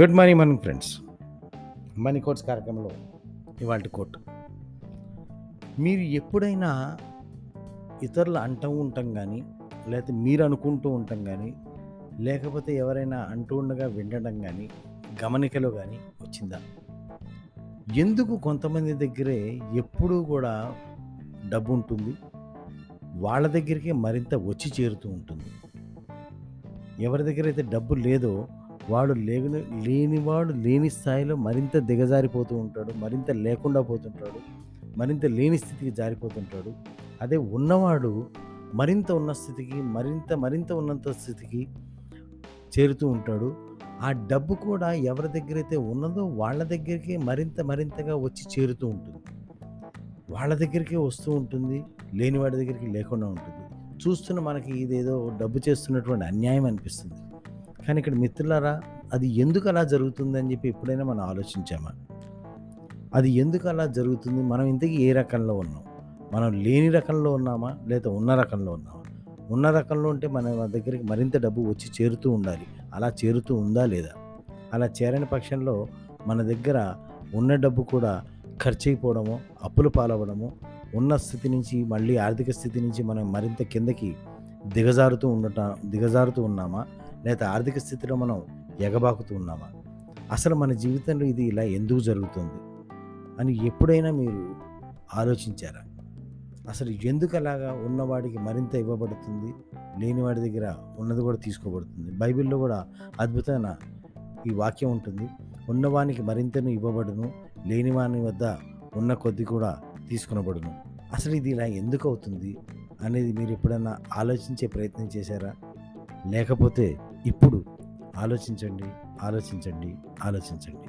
Good morning morning friends. Money quotes కార్యక్రమంలో ఇవాళ coat. మీరు ఎప్పుడైనా ఇతరులు అంటూ ఉంటాం కానీ లేకపోతే మీరు అనుకుంటూ ఉంటాం కానీ లేకపోతే ఎవరైనా అంటూ ఉండగా వినడం కానీ గమనికలో కానీ వచ్చిందా? ఎందుకు కొంతమంది దగ్గరే ఎప్పుడూ కూడా డబ్బు ఉంటుంది వాళ్ళ దగ్గరికి మరింత వచ్చి చేరుతూ ఉంటుంది? ఎవరి దగ్గర అయితే డబ్బు లేదో వాడు లేని లేనివాడు లేని స్థాయిలో మరింత దిగజారిపోతూ ఉంటాడు మరింత లేకుండా పోతుంటాడు మరింత లేని స్థితికి జారిపోతుంటాడు. అదే ఉన్నవాడు మరింత ఉన్న స్థితికి మరింత మరింత ఉన్నంత స్థితికి చేరుతూ ఉంటాడు. ఆ డబ్బు కూడా ఎవరి దగ్గర అయితే ఉన్నదో వాళ్ళ దగ్గరికి మరింత మరింతగా వచ్చి చేరుతూ ఉంటుంది. వాళ్ళ దగ్గరికి వస్తూ ఉంటుంది లేని వాడి దగ్గరికి లేకుండా ఉంటుంది. చూస్తున్న మనకి ఇదేదో డబ్బు చేస్తున్నటువంటి అన్యాయం అనిపిస్తుంది. కానీ ఇక్కడ మిత్రులారా అది ఎందుకు అలా జరుగుతుందని చెప్పి ఎప్పుడైనా మనం ఆలోచించామా? అది ఎందుకు అలా జరుగుతుంది? మనం ఇంతకీ ఏ రకంలో ఉన్నాం? మనం లేని రకంలో ఉన్నామా? లేదా ఉన్న రకంలో ఉన్నామా? ఉన్న రకంలో ఉంటే మన దగ్గరికి మరింత డబ్బు వచ్చి చేరుతూ ఉండాలి. అలా చేరుతూ ఉందా లేదా? అలా చేరని పక్షంలో మన దగ్గర ఉన్న డబ్బు కూడా ఖర్చు అయిపోవడము అప్పులు పాలవడము ఉన్న స్థితి నుంచి మళ్ళీ ఆర్థిక స్థితి నుంచి మనం మరింత కిందకి దిగజారుతూ ఉండట దిగజారుతూ ఉన్నామా? లేదా ఆర్థిక స్థితిలో మనం ఎగబాకుతూ ఉన్నామా? అసలు మన జీవితంలో ఇది ఇలా ఎందుకు జరుగుతుంది? అని ఎప్పుడైనా మీరు ఆలోచించారా? అసలు ఎందుకు అలాగా ఉన్నవాడికి మరింత ఇవ్వబడుతుంది? లేనివాడి దగ్గర ఉన్నది కూడా తీసుకోబడుతుంది. బైబిల్లో కూడా అద్భుతమైన ఈ వాక్యం ఉంటుంది. ఉన్నవానికి మరింతను ఇవ్వబడును లేనివాని వద్ద ఉన్న కొద్ది కూడా తీసుకునబడును. అసలు ఇది ఇలా ఎందుకు అవుతుంది? అనేది మీరు ఎప్పుడైనా ఆలోచించే ప్రయత్నం చేశారా? లేకపోతే ఇప్పుడు ఆలోచించండి ఆలోచించండి ఆలోచించండి.